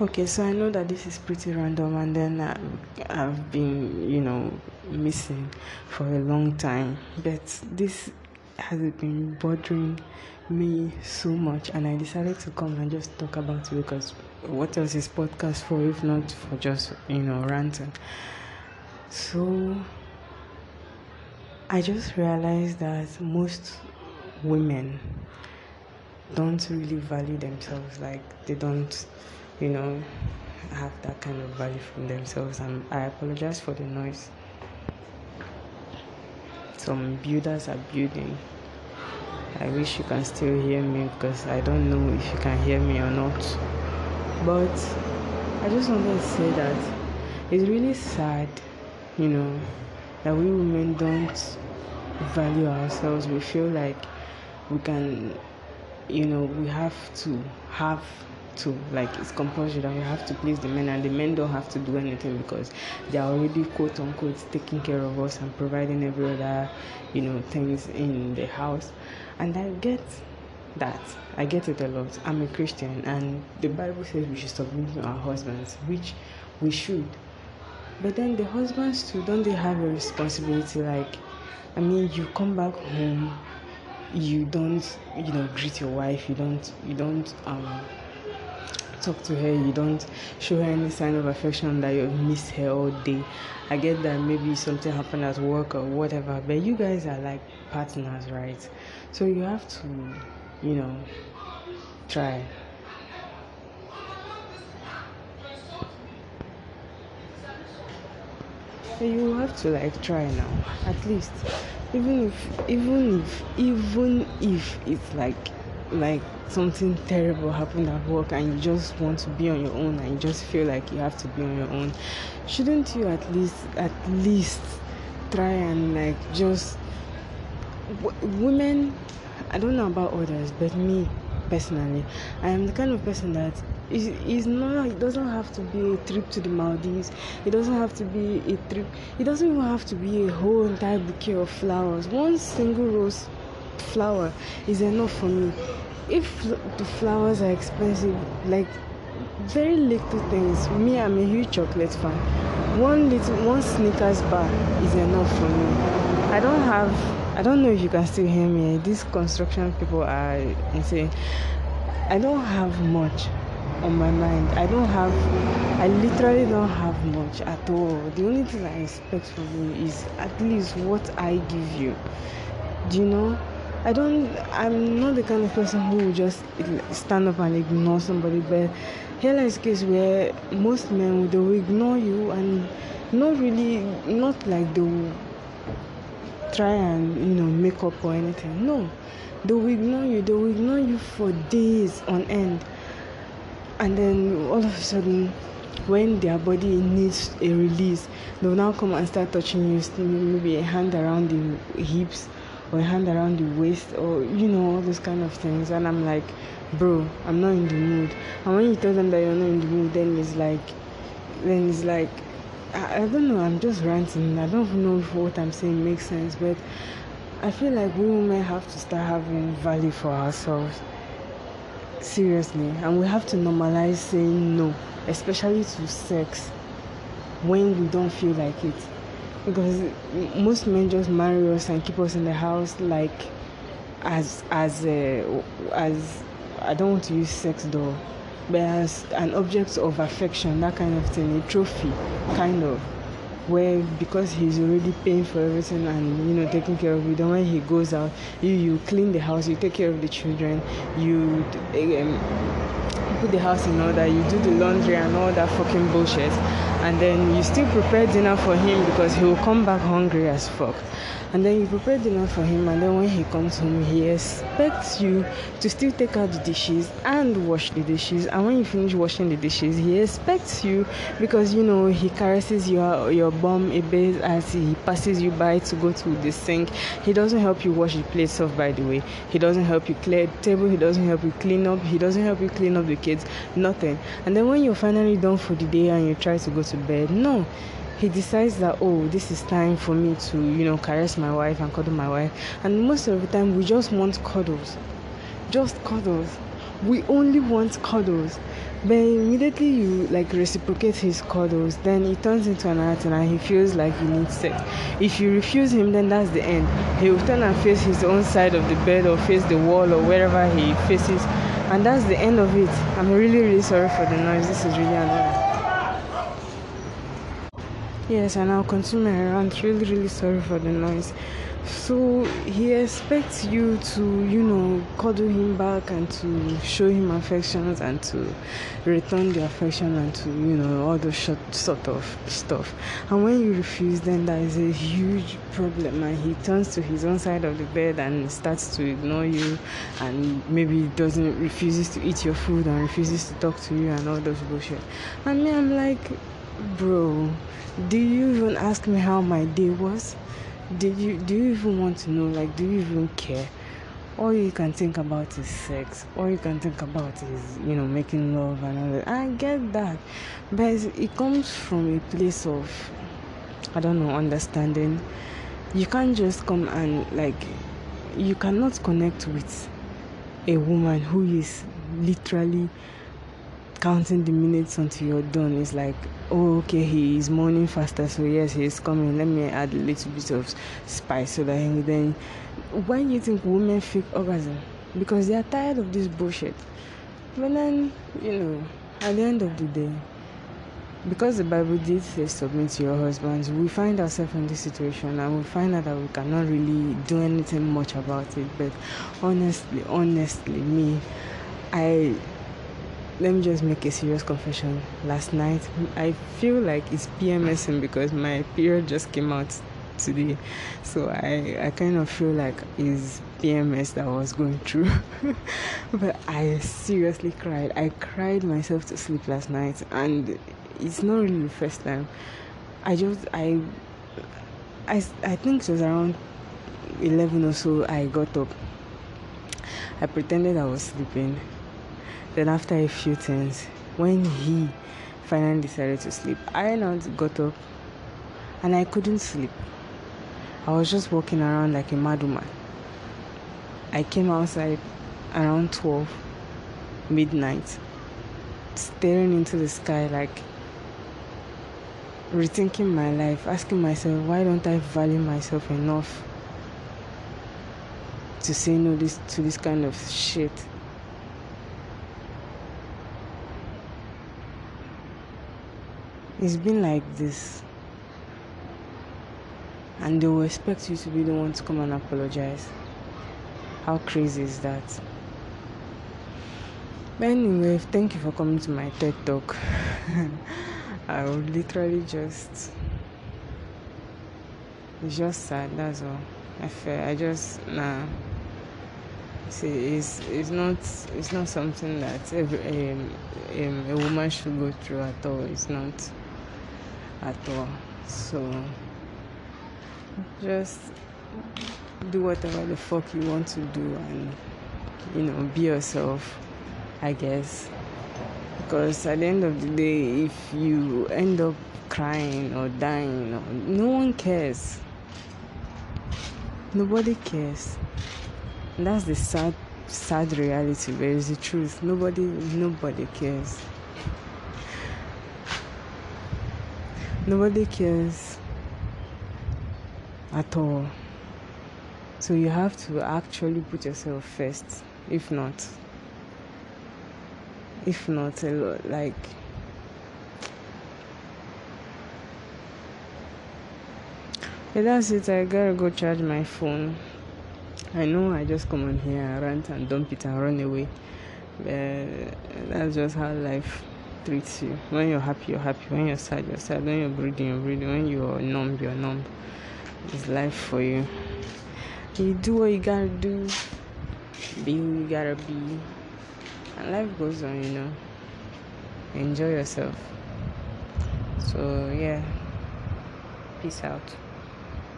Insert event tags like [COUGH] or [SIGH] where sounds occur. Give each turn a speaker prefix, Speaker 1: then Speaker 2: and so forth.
Speaker 1: Okay, so I know that this is pretty random, and then uh, I've been, you know, missing for a long time, but this has been bothering me so much, and I decided to come and just talk about it because what else is podcast for if not for just, you know, ranting? So I just realized that most women don't really value themselves like they don't you know, have that kind of value from themselves. And I apologize for the noise. Some builders are building. I wish you can still hear me because I don't know if you can hear me or not. But I just wanted to say that it's really sad, you know, that we women don't value ourselves. We feel like we can, you know, we have to have to like it's compulsory that we have to please the men and the men don't have to do anything because they are already quote unquote taking care of us and providing every other you know things in the house. And i get that. I get it a lot. I'm a christian and the bible says we should submit to our husbands which we should. But then the husbands too don't they have a responsibility? Like i mean you come back home you don't you know greet your wife you don't you don't um talk to her, you don't show her any sign of affection that you miss her all day. I get that maybe something happened at work or whatever, but you guys are like partners, right? So you have to, you know, try. You have to like try now, at least. Even if, even if, even if it's like like something terrible happened at work and you just want to be on your own and you just feel like you have to be on your own shouldn't you at least at least try and like just w- women i don't know about others but me personally i am the kind of person that is is not it doesn't have to be a trip to the maldives it doesn't have to be a trip it doesn't even have to be a whole entire bouquet of flowers one single rose flower is enough for me. If the flowers are expensive like very little things me i'm a huge chocolate fan. One little one snickers bar is enough for me. I don't have i don't know if you can still hear me. These construction people are insane. I don't have much on my mind. I don't have i literally don't have much at all. The only thing i expect from you is at least what i give you. Do you know I don't, I'm not the kind of person who will just stand up and ignore somebody, but a case where most men they will ignore you and not really, not like they will try and you know make up or anything. No, they will ignore you. They will ignore you for days on end, and then all of a sudden, when their body needs a release, they will now come and start touching you, maybe a hand around the hips or a hand around the waist or you know all those kind of things. And i'm like bro i'm not in the mood. And when you tell them that you're not in the mood then it's like then it's like I, I don't know. I'm just ranting. I don't know if what i'm saying makes sense. But i feel like we women have to start having value for ourselves. Seriously. And we have to normalize saying no especially to sex when we don't feel like it because most men just marry us and keep us in the house like as as uh, as I don't want to use sex though, but as an object of affection, that kind of thing, a trophy, kind of, where because he's already paying for everything and you know taking care of you, then when he goes out, you you clean the house, you take care of the children, you um, put the house in order, you do the laundry and all that fucking bullshit. And then you still prepare dinner for him because he will come back hungry as fuck. And then you prepare dinner for him and then when he comes home he expects you to still take out the dishes and wash the dishes. And when you finish washing the dishes he expects you because you know he caresses your your bum a bit as he passes you by to go to the sink. He doesn't help you wash the plates off by the way. He doesn't help you clear the table. He doesn't help you clean up. He doesn't help you clean up the kids. Nothing. And then when you're finally done for the day and you try to go to bed no. He decides that oh this is time for me to you know caress my wife and cuddle my wife. And most of the time we just want cuddles. Just cuddles. We only want cuddles but immediately you like reciprocate his cuddles then he turns into an thing and he feels like he needs sex. If you refuse him then that's the end. He will turn and face his own side of the bed or face the wall or wherever he faces. And that's the end of it. I'm really really sorry for the noise. This is really annoying. Yes and i'll continue my rant. Really really sorry for the noise so he expects you to you know cuddle him back and to show him affections and to return the affection and to you know all those short, sort of stuff. And when you refuse then that is a huge problem. And he turns to his own side of the bed and starts to ignore you and maybe doesn't refuses to eat your food and refuses to talk to you and all those bullshit. And me i'm like bro do you even ask me how my day was did you do you even want to know like do you even care? All you can think about is sex. All you can think about is you know making love and all that. I get that. But it comes from a place of i don't know understanding. You can't just come and like you cannot connect with a woman who is literally counting the minutes until you're done. It's like, oh, okay, he is mourning faster, so yes, he's coming. Let me add a little bit of spice so that he then. Why do you think women fake orgasm? Because they are tired of this bullshit. But then, you know, at the end of the day, because the Bible did say submit to your husbands, we find ourselves in this situation and we find out that we cannot really do anything much about it. But honestly, honestly, me, I let me just make a serious confession. Last night, I feel like it's PMSing because my period just came out today. So I, I kind of feel like it's PMS that I was going through. [LAUGHS] but I seriously cried. I cried myself to sleep last night, and it's not really the first time. I just, I, I, I think it was around 11 or so, I got up. I pretended I was sleeping then after a few things, when he finally decided to sleep, I now got up and I couldn't sleep. I was just walking around like a mad woman. I came outside around 12 midnight, staring into the sky like rethinking my life, asking myself, why don't I value myself enough to say no this to this kind of shit? It's been like this. And they will expect you to be the one to come and apologize. How crazy is that? But anyway, thank you for coming to my TED talk. [LAUGHS] I would literally just. It's just sad, that's all. I feel I just nah. See, it's it's not it's not something that every um, um, a woman should go through at all. It's not at all. So just do whatever the fuck you want to do and you know be yourself i guess. Because at the end of the day if you end up crying or dying no one cares. Nobody cares. And that's the sad sad reality but it's the truth. Nobody nobody cares Nobody cares at all. So you have to actually put yourself first. If not, if not, a lot, like yeah, that's it. I gotta go charge my phone. I know I just come on here, rant and dump it and run away. But that's just how life treats you. When you're happy, you're happy. When you're sad, you're sad. When you're breathing, you're breathing. When you're numb, you're numb. It's life for you. You do what you gotta do, be who you gotta be, and life goes on, you know. Enjoy yourself. So, yeah. Peace out.